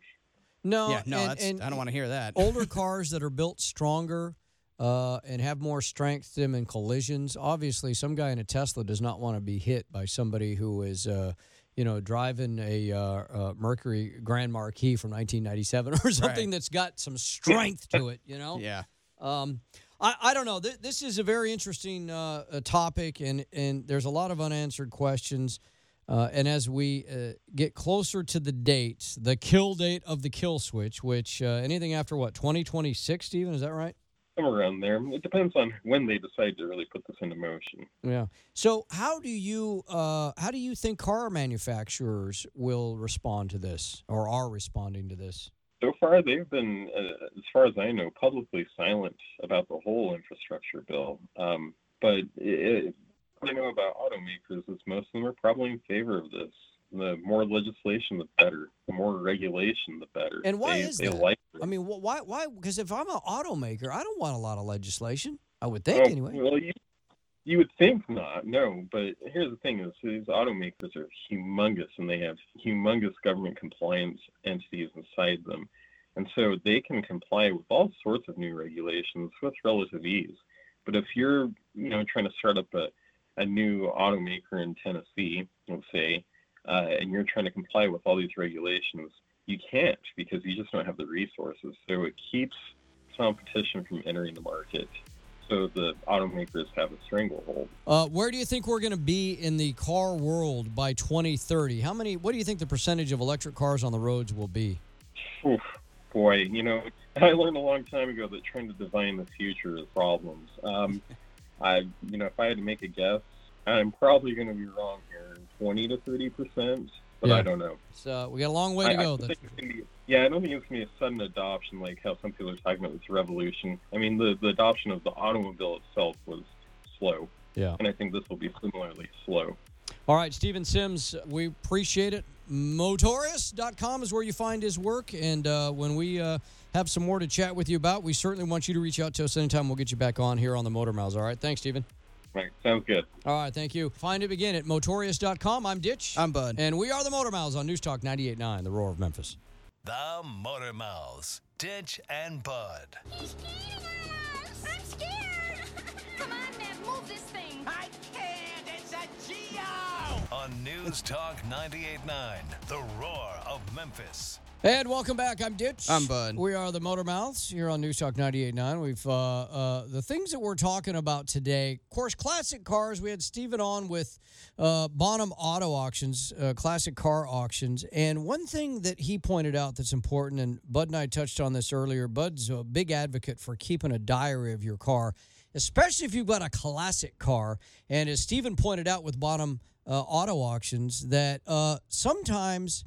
[SPEAKER 2] no,
[SPEAKER 3] yeah, no,
[SPEAKER 2] and-
[SPEAKER 3] that's,
[SPEAKER 2] and-
[SPEAKER 3] I don't want to hear that.
[SPEAKER 2] older cars that are built stronger uh, and have more strength to them in collisions. Obviously, some guy in a Tesla does not want to be hit by somebody who is, uh, you know, driving a uh, uh, Mercury Grand Marquis from 1997 or something
[SPEAKER 3] Right.
[SPEAKER 2] that's got some strength to it. You know.
[SPEAKER 3] yeah.
[SPEAKER 2] Um, I, I don't know. Th- This is a very interesting uh, uh, topic, and, and there's a lot of unanswered questions. Uh, and as we uh, get closer to the date, the kill date of the kill switch, which uh, anything after what 2026, Stephen, is that right?
[SPEAKER 7] Somewhere around there. It depends on when they decide to really put this into motion.
[SPEAKER 2] Yeah. So how do you uh, how do you think car manufacturers will respond to this, or are responding to this?
[SPEAKER 7] So far, they've been, uh, as far as I know, publicly silent about the whole infrastructure bill. Um, but it, what I know about automakers is most of them are probably in favor of this. The more legislation, the better. The more regulation, the better.
[SPEAKER 2] And why
[SPEAKER 7] they,
[SPEAKER 2] is
[SPEAKER 7] they
[SPEAKER 2] that?
[SPEAKER 7] Like
[SPEAKER 2] I mean, why? Why? Because if I'm an automaker, I don't want a lot of legislation. I would think anyway.
[SPEAKER 7] Well, you, you would think not, no. But here's the thing: is these automakers are humongous, and they have humongous government compliance entities inside them, and so they can comply with all sorts of new regulations with relative ease. But if you're, you know, trying to start up a, a new automaker in Tennessee, let's say, uh, and you're trying to comply with all these regulations, you can't because you just don't have the resources. So it keeps competition from entering the market so the automakers have a stranglehold.
[SPEAKER 2] Uh, where do you think we're going to be in the car world by 2030? How many? What do you think the percentage of electric cars on the roads will be?
[SPEAKER 7] Oof, boy, you know, I learned a long time ago that trying to divine the future is problems. Um, I, you know, if I had to make a guess, I'm probably going to be wrong here, 20 to 30 percent, but
[SPEAKER 2] Yeah.
[SPEAKER 7] I don't know.
[SPEAKER 2] So we got a long way to
[SPEAKER 7] I
[SPEAKER 2] go.
[SPEAKER 7] don't
[SPEAKER 2] That's
[SPEAKER 7] think it's gonna be, yeah, I don't think it's going to be a sudden adoption like how some people are talking about this revolution. I mean, the, the adoption of the automobile itself was slow,
[SPEAKER 2] yeah.
[SPEAKER 7] and I think this will be similarly slow.
[SPEAKER 2] All right, Steven Symes, we appreciate it. Motorious.com is where you find his work. And uh, when we uh, have some more to chat with you about, we certainly want you to reach out to us anytime. We'll get you back on here on the Motor Mouths. All right. Thanks, Steven.
[SPEAKER 7] Right, sounds good.
[SPEAKER 2] All right. Thank you. Find him again at motorious.com. I'm Ditch.
[SPEAKER 3] I'm Bud.
[SPEAKER 2] And we are the Motor Mouths on News Talk 98.9, The Roar of Memphis.
[SPEAKER 1] The Motor Mouths, Ditch and Bud.
[SPEAKER 8] He's scared of us. I'm scared. Come on, man, move this thing.
[SPEAKER 9] I can't. It's a Geo.
[SPEAKER 1] On News Talk 98.9, The Roar of Memphis.
[SPEAKER 2] And welcome back. I'm Ditch.
[SPEAKER 3] I'm Bud.
[SPEAKER 2] We are the Motor Mouths here on News Talk 98.9. We've uh, uh, the things that we're talking about today. Of course, classic cars. We had Steven on with uh, Bonham Auto Auctions, uh, classic car auctions, and one thing that he pointed out that's important, and Bud and I touched on this earlier. Bud's a big advocate for keeping a diary of your car, especially if you've got a classic car. And as Steven pointed out with Bonham uh, Auto Auctions, that uh, sometimes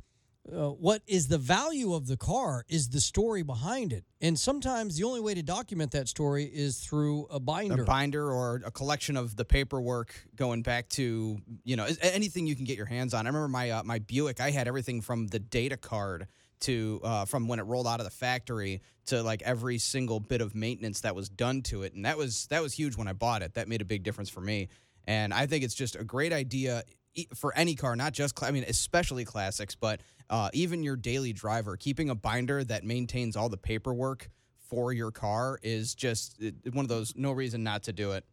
[SPEAKER 2] uh, what is the value of the car is the story behind it. And sometimes the only way to document that story is through a binder.
[SPEAKER 3] a binder or a collection of the paperwork going back to you know anything you can get your hands on. I remember my uh, my Buick. I had everything from the data card to uh, from when it rolled out of the factory to like every single bit of maintenance that was done to it, and that was that was huge when I bought it. That made a big difference for me, and I think it's just a great idea for any car, not just I mean especially classics, but uh, even your daily driver. Keeping a binder that maintains all the paperwork for your car is just one of those no reason not to do it.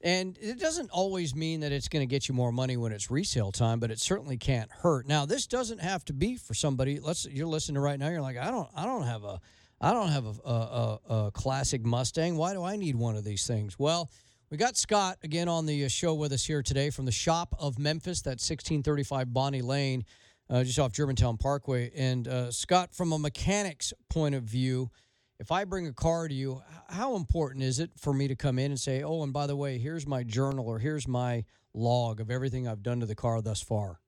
[SPEAKER 2] And it doesn't always mean that it's going to get you more money when it's resale time, but it certainly can't hurt. Now, this doesn't have to be for somebody. Let's you're listening right now. You're like, I don't, I don't have a, I don't have a, a, a, a classic Mustang. Why do I need one of these things? Well, we got Scott again on the uh, show with us here today from the Shop of Memphis. that 1635 Bonnie Lane, uh, just off Germantown Parkway. And uh, Scott, from a mechanic's point of view, if I bring a car to you, how important is it for me to come in and say, "Oh, and by the way, here's my journal or here's my log of everything I've done to the car thus far"?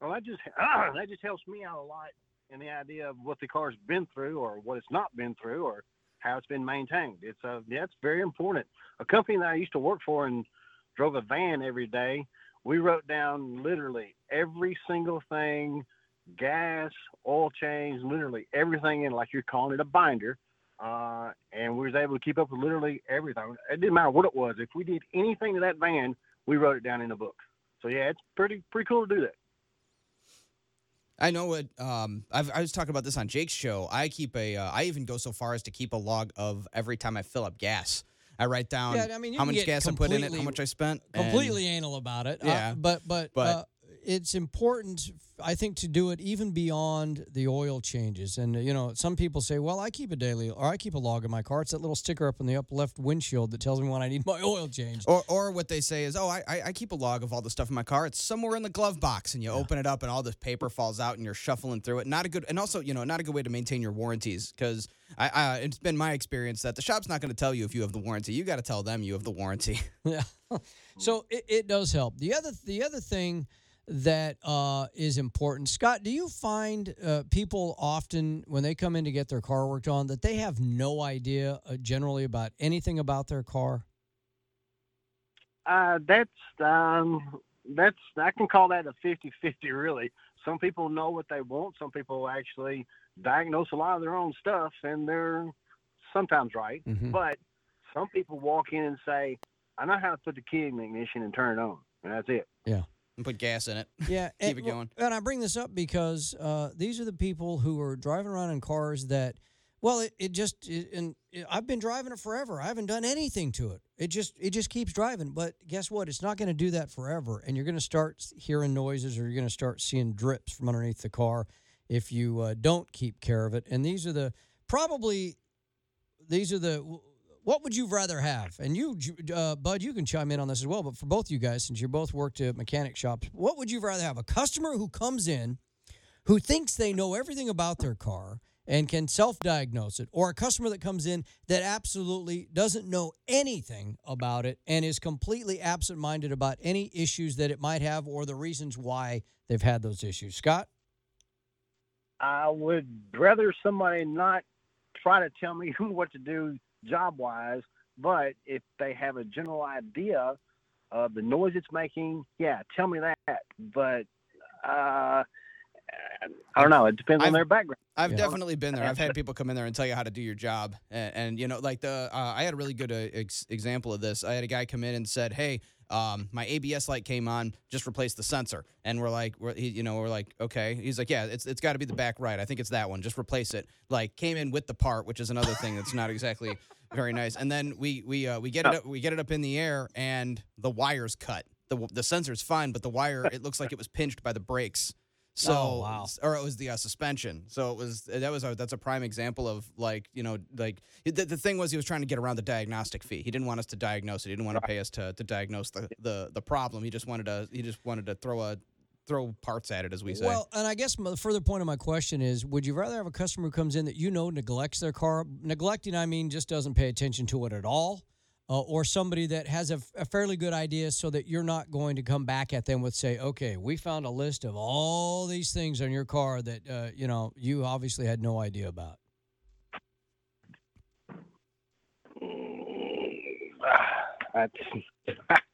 [SPEAKER 10] Well, that just that just helps me out a lot in the idea of what the car's been through, or what it's not been through, or how it's been maintained. It's uh, yeah, it's very important. A company that I used to work for and drove a van every day, we wrote down literally every single thing, gas, oil change, literally everything in like you're calling it a binder. Uh, and we was able to keep up with literally everything. It didn't matter what it was. If we did anything to that van, we wrote it down in the book. So yeah, it's pretty pretty cool to do that.
[SPEAKER 3] I know what um, I've, I was talking about this on Jake's show. I keep a. Uh, I even go so far as to keep a log of every time I fill up gas. I write down
[SPEAKER 2] Yeah, I mean,
[SPEAKER 3] how much gas I put in it, how much I spent. and-
[SPEAKER 2] Completely anal about it. Uh,
[SPEAKER 3] Yeah,
[SPEAKER 2] but but
[SPEAKER 3] but-
[SPEAKER 2] uh, it's important, I think, to do it even beyond the oil changes. And you know, some people say, "Well, I keep a daily or I keep a log in my car. It's that little sticker up in the up left windshield that tells me when I need my oil changed."
[SPEAKER 3] Or, or what they say is, oh, I, I keep a log of all the stuff in my car. It's somewhere in the glove box, and you open it up, and all this paper falls out, and you're shuffling through it. Not a good, and also, you know, not a good way to maintain your warranties because I, I it's been my experience that the shop's not going to tell you if you have the warranty. You got to tell them you have the warranty.
[SPEAKER 2] Yeah. so it, it does help. The other the other thing that uh, is important, Scott, do you find uh, people often when they come in to get their car worked on that they have no idea uh, generally about anything about their car?
[SPEAKER 10] Uh, that's um, that's I can call that a 50-50 really. Some people know what they want. Some people actually diagnose a lot of their own stuff, and they're sometimes right.
[SPEAKER 2] Mhm.
[SPEAKER 10] But some people walk in and say, "I know how to put the key in the ignition and turn it on," and that's it.
[SPEAKER 2] Yeah.
[SPEAKER 3] And put gas in it.
[SPEAKER 2] Yeah,
[SPEAKER 3] Keep
[SPEAKER 2] and,
[SPEAKER 3] it going.
[SPEAKER 2] And I bring this up because uh, these are the people who are driving around in cars that, well, it, it just it, and it, I've been driving it forever. I haven't done anything to it. It just it just keeps driving. But guess what? It's not going to do that forever, and you're going to start hearing noises or you're going to start seeing drips from underneath the car if you uh, don't keep care of it. And these are the probably these are the what would you rather have? And you, uh, Bud, you can chime in on this as well. But for both you guys, since you both worked at mechanic shops, what would you rather have? A customer who comes in, who thinks they know everything about their car and can self-diagnose it, or a customer that comes in that absolutely doesn't know anything about it and is completely absent-minded about any issues that it might have or the reasons why they've had those issues. Scott.
[SPEAKER 10] I would rather somebody not try to tell me what to do job wise, but if they have a general idea of the noise it's making, yeah, tell me that. But uh, I don't know. It depends on
[SPEAKER 3] I've-
[SPEAKER 10] their background.
[SPEAKER 3] I've
[SPEAKER 10] Yeah.
[SPEAKER 3] definitely been there. I've had people come in there and tell you how to do your job, and, and you know, like the uh, I had a really good uh, ex- example of this. I had a guy come in and said, "Hey, um, my ABS light came on. Just replace the sensor." And we're like, we're, he, you know, we're like, okay. He's like, yeah, it's it's got to be the back right. I think it's that one. Just replace it. Like came in with the part, which is another thing that's not exactly very nice. And then we we uh, we get it up, we get it up in the air, and the wire's cut. the The sensor's fine, but the wire it looks like it was pinched by the brakes. So,
[SPEAKER 2] Oh, wow.
[SPEAKER 3] or it was the uh, suspension. So it was that was a, that's a prime example of like you know like the, the thing was he was trying to get around the diagnostic fee. He didn't want us to diagnose it. He didn't want to pay us to, to diagnose the, the the problem. He just wanted to he just wanted to throw a throw parts at it as we say.
[SPEAKER 2] Well, and I guess my- the further point of my question is would you rather have a customer who comes in that you know neglects their car? Neglecting, I mean, just doesn't pay attention to it at all. Uh, or somebody that has a fairly good idea so that you're not going to come back at them with, say, okay, we found a list of all these things on your car that, uh, you know, you obviously had no idea about.
[SPEAKER 10] I,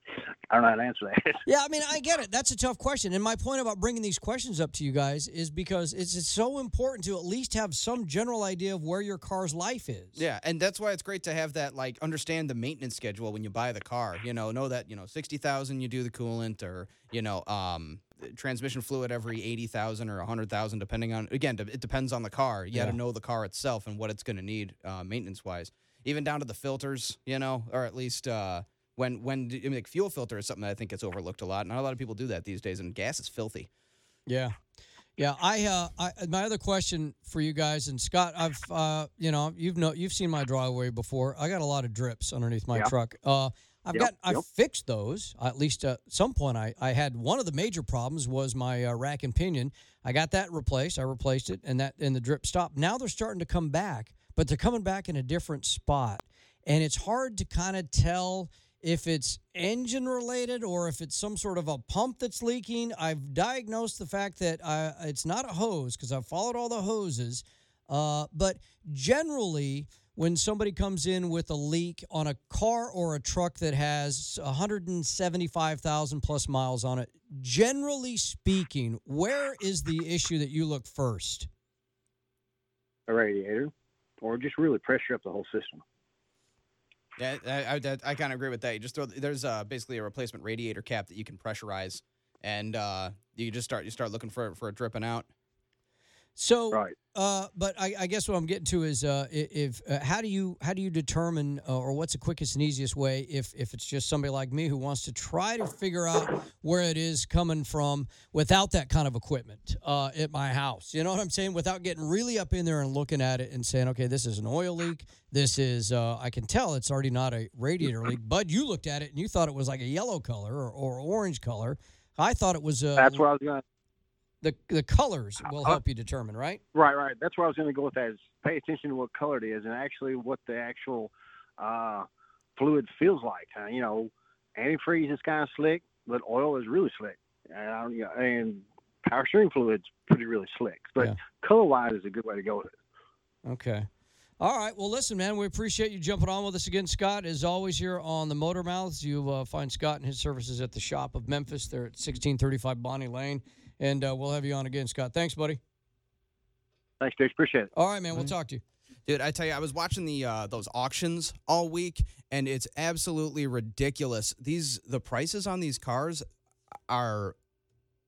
[SPEAKER 10] I don't know how to answer that.
[SPEAKER 2] Yeah, I mean, I get it. That's a tough question. And my point about bringing these questions up to you guys is because it's, it's so important to at least have some general idea of where your car's life is.
[SPEAKER 3] Yeah, and that's why it's great to have that like understand the maintenance schedule when you buy the car. You know, know that you know sixty thousand you do the coolant, or you know, um, transmission fluid every eighty thousand or hundred thousand, depending on again, it depends on the car. You got
[SPEAKER 2] Yeah.
[SPEAKER 3] to know the car itself and what it's going to need uh, maintenance wise, even down to the filters. You know, or at least. Uh, when when I mean, like fuel filter is something that I think gets overlooked a lot. Not a lot of people do that these days, and gas is filthy.
[SPEAKER 2] Yeah. Yeah, I, uh, I my other question for you guys and Scott, I've uh, you know, you've know you've seen my driveway before. I got a lot of drips underneath my
[SPEAKER 10] Yeah.
[SPEAKER 2] truck. Uh, I've
[SPEAKER 10] Yep,
[SPEAKER 2] got I've
[SPEAKER 10] yep.
[SPEAKER 2] fixed those. At least at some point, I I had one of the major problems was my uh, rack and pinion. I got that replaced. I replaced it, and that and the drip stopped. Now they're starting to come back, but they're coming back in a different spot, and it's hard to kind of tell if it's engine related or if it's some sort of a pump that's leaking. I've diagnosed the fact that uh, it's not a hose because I've followed all the hoses. Uh, but generally, when somebody comes in with a leak on a car or a truck that has 175,000 plus miles on it, generally speaking, where is the issue that you look first?
[SPEAKER 10] A radiator, or just really pressure up the whole system.
[SPEAKER 3] Yeah, I, I, I kind of agree with that. You just throw there's uh, basically a replacement radiator cap that you can pressurize, and uh, you just start you start looking for for it dripping out.
[SPEAKER 2] So,
[SPEAKER 10] Right.
[SPEAKER 2] uh, but I, I guess what I'm getting to is, uh, if uh, how do you how do you determine, uh, or what's the quickest and easiest way if if it's just somebody like me who wants to try to figure out where it is coming from without that kind of equipment uh, at my house? You know what I'm saying? Without getting really up in there and looking at it and saying, okay, this is an oil leak. This is uh, I can tell it's already not a radiator leak. Bud, you looked at it and you thought it was like a yellow color or, or orange color. I thought it was. Uh,
[SPEAKER 10] That's where I was going.
[SPEAKER 2] The the colors will
[SPEAKER 10] Uh,
[SPEAKER 2] help you determine, right?
[SPEAKER 10] Right, right. That's where I was going to go with that. Is pay attention to what color it is and actually what the actual uh, fluid feels like. Uh, you know, antifreeze is kind of slick, but oil is really slick. And, I don't- you know, and power steering fluid's pretty really slick. But
[SPEAKER 2] Yeah.
[SPEAKER 10] color wise is a good way to go with it.
[SPEAKER 2] Okay. All right. Well, listen, man, we appreciate you jumping on with us again, Scott. As always, here on the Motor Mouths, you uh, find Scott and his services at the shop of Memphis. They're at 1635 Bonnie Lane. And uh, we'll have you on again, Scott. Thanks, buddy.
[SPEAKER 10] Thanks, Dave. Appreciate it.
[SPEAKER 2] All right, man. We'll talk to you.
[SPEAKER 3] Dude, I tell you, I was watching the uh, those auctions all week, and it's absolutely ridiculous. These the prices on these cars are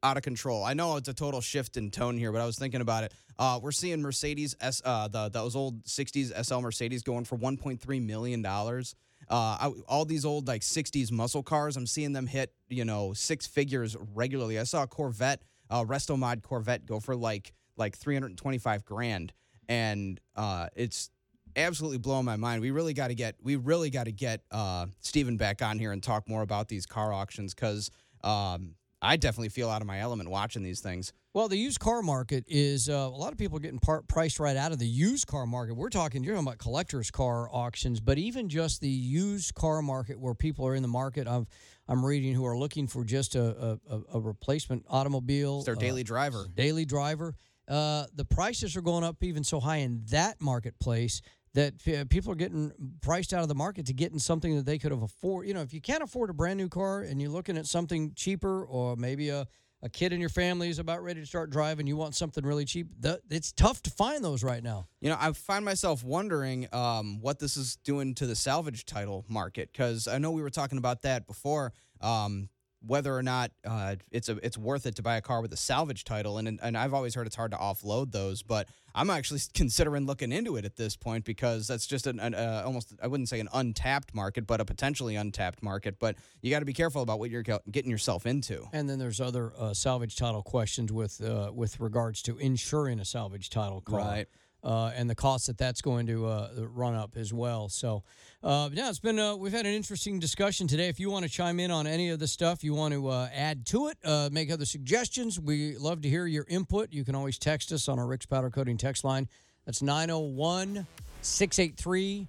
[SPEAKER 3] out of control. I know it's a total shift in tone here, but I was thinking about it. Uh, we're seeing Mercedes S, uh, the those old '60s SL Mercedes going for 1.3 million dollars. Uh, I, all these old like '60s muscle cars, I'm seeing them hit you know six figures regularly. I saw a Corvette, uh, Resto Mod Corvette, go for like like 325 grand, and uh, it's absolutely blowing my mind. We really got to get we really got to get uh, Steven back on here and talk more about these car auctions because um, I definitely feel out of my element watching these things.
[SPEAKER 2] Well, the used car market is uh, a lot of people are getting par- priced right out of the used car market. We're talking, you're talking about collectors' car auctions, but even just the used car market where people are in the market. I'm, I'm reading who are looking for just a, a, a replacement automobile.
[SPEAKER 3] It's their
[SPEAKER 2] uh,
[SPEAKER 3] daily driver.
[SPEAKER 2] daily driver. Uh, the prices are going up even so high in that marketplace that uh, people are getting priced out of the market to getting something that they could have afford. You know, if you can't afford a brand new car and you're looking at something cheaper, or maybe a, a kid in your family is about ready to start driving, you want something really cheap. The, it's tough to find those right now.
[SPEAKER 3] You know, I find myself wondering um, what this is doing to the salvage title market because I know we were talking about that before. Um, whether or not uh, it's a it's worth it to buy a car with a salvage title, and and I've always heard it's hard to offload those, but I'm actually considering looking into it at this point because that's just an, an uh, almost I wouldn't say an untapped market, but a potentially untapped market. But you got to be careful about what you're getting yourself into.
[SPEAKER 2] And then there's other uh, salvage title questions with uh, with regards to insuring a salvage title car.
[SPEAKER 3] Right.
[SPEAKER 2] Uh, and the cost that that's going to uh, run up as well. So, uh, yeah, it's been uh, we've had an interesting discussion today. If you want to chime in on any of the stuff you want to uh, add to it, uh, make other suggestions, we love to hear your input. You can always text us on our Rick's Powder Coating text line. That's 901 683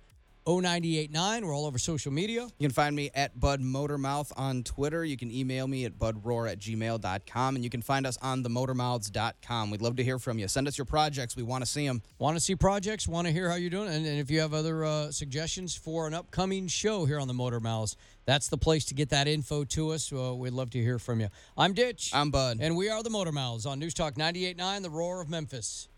[SPEAKER 2] 0989. We're all over social media.
[SPEAKER 3] You can find me at Bud Motormouth on Twitter. You can email me at budroar at gmail.com. And you can find us on themotormouths.com. We'd love to hear from you. Send us your projects. We want to see them.
[SPEAKER 2] Want to see projects? Want to hear how you're doing? And, and if you have other uh, suggestions for an upcoming show here on the Motor Mouths, that's the place to get that info to us. Uh, we'd love to hear from you. I'm Ditch.
[SPEAKER 3] I'm Bud.
[SPEAKER 2] And we are the Motor Mouths on News Talk 98.9, The Roar of Memphis.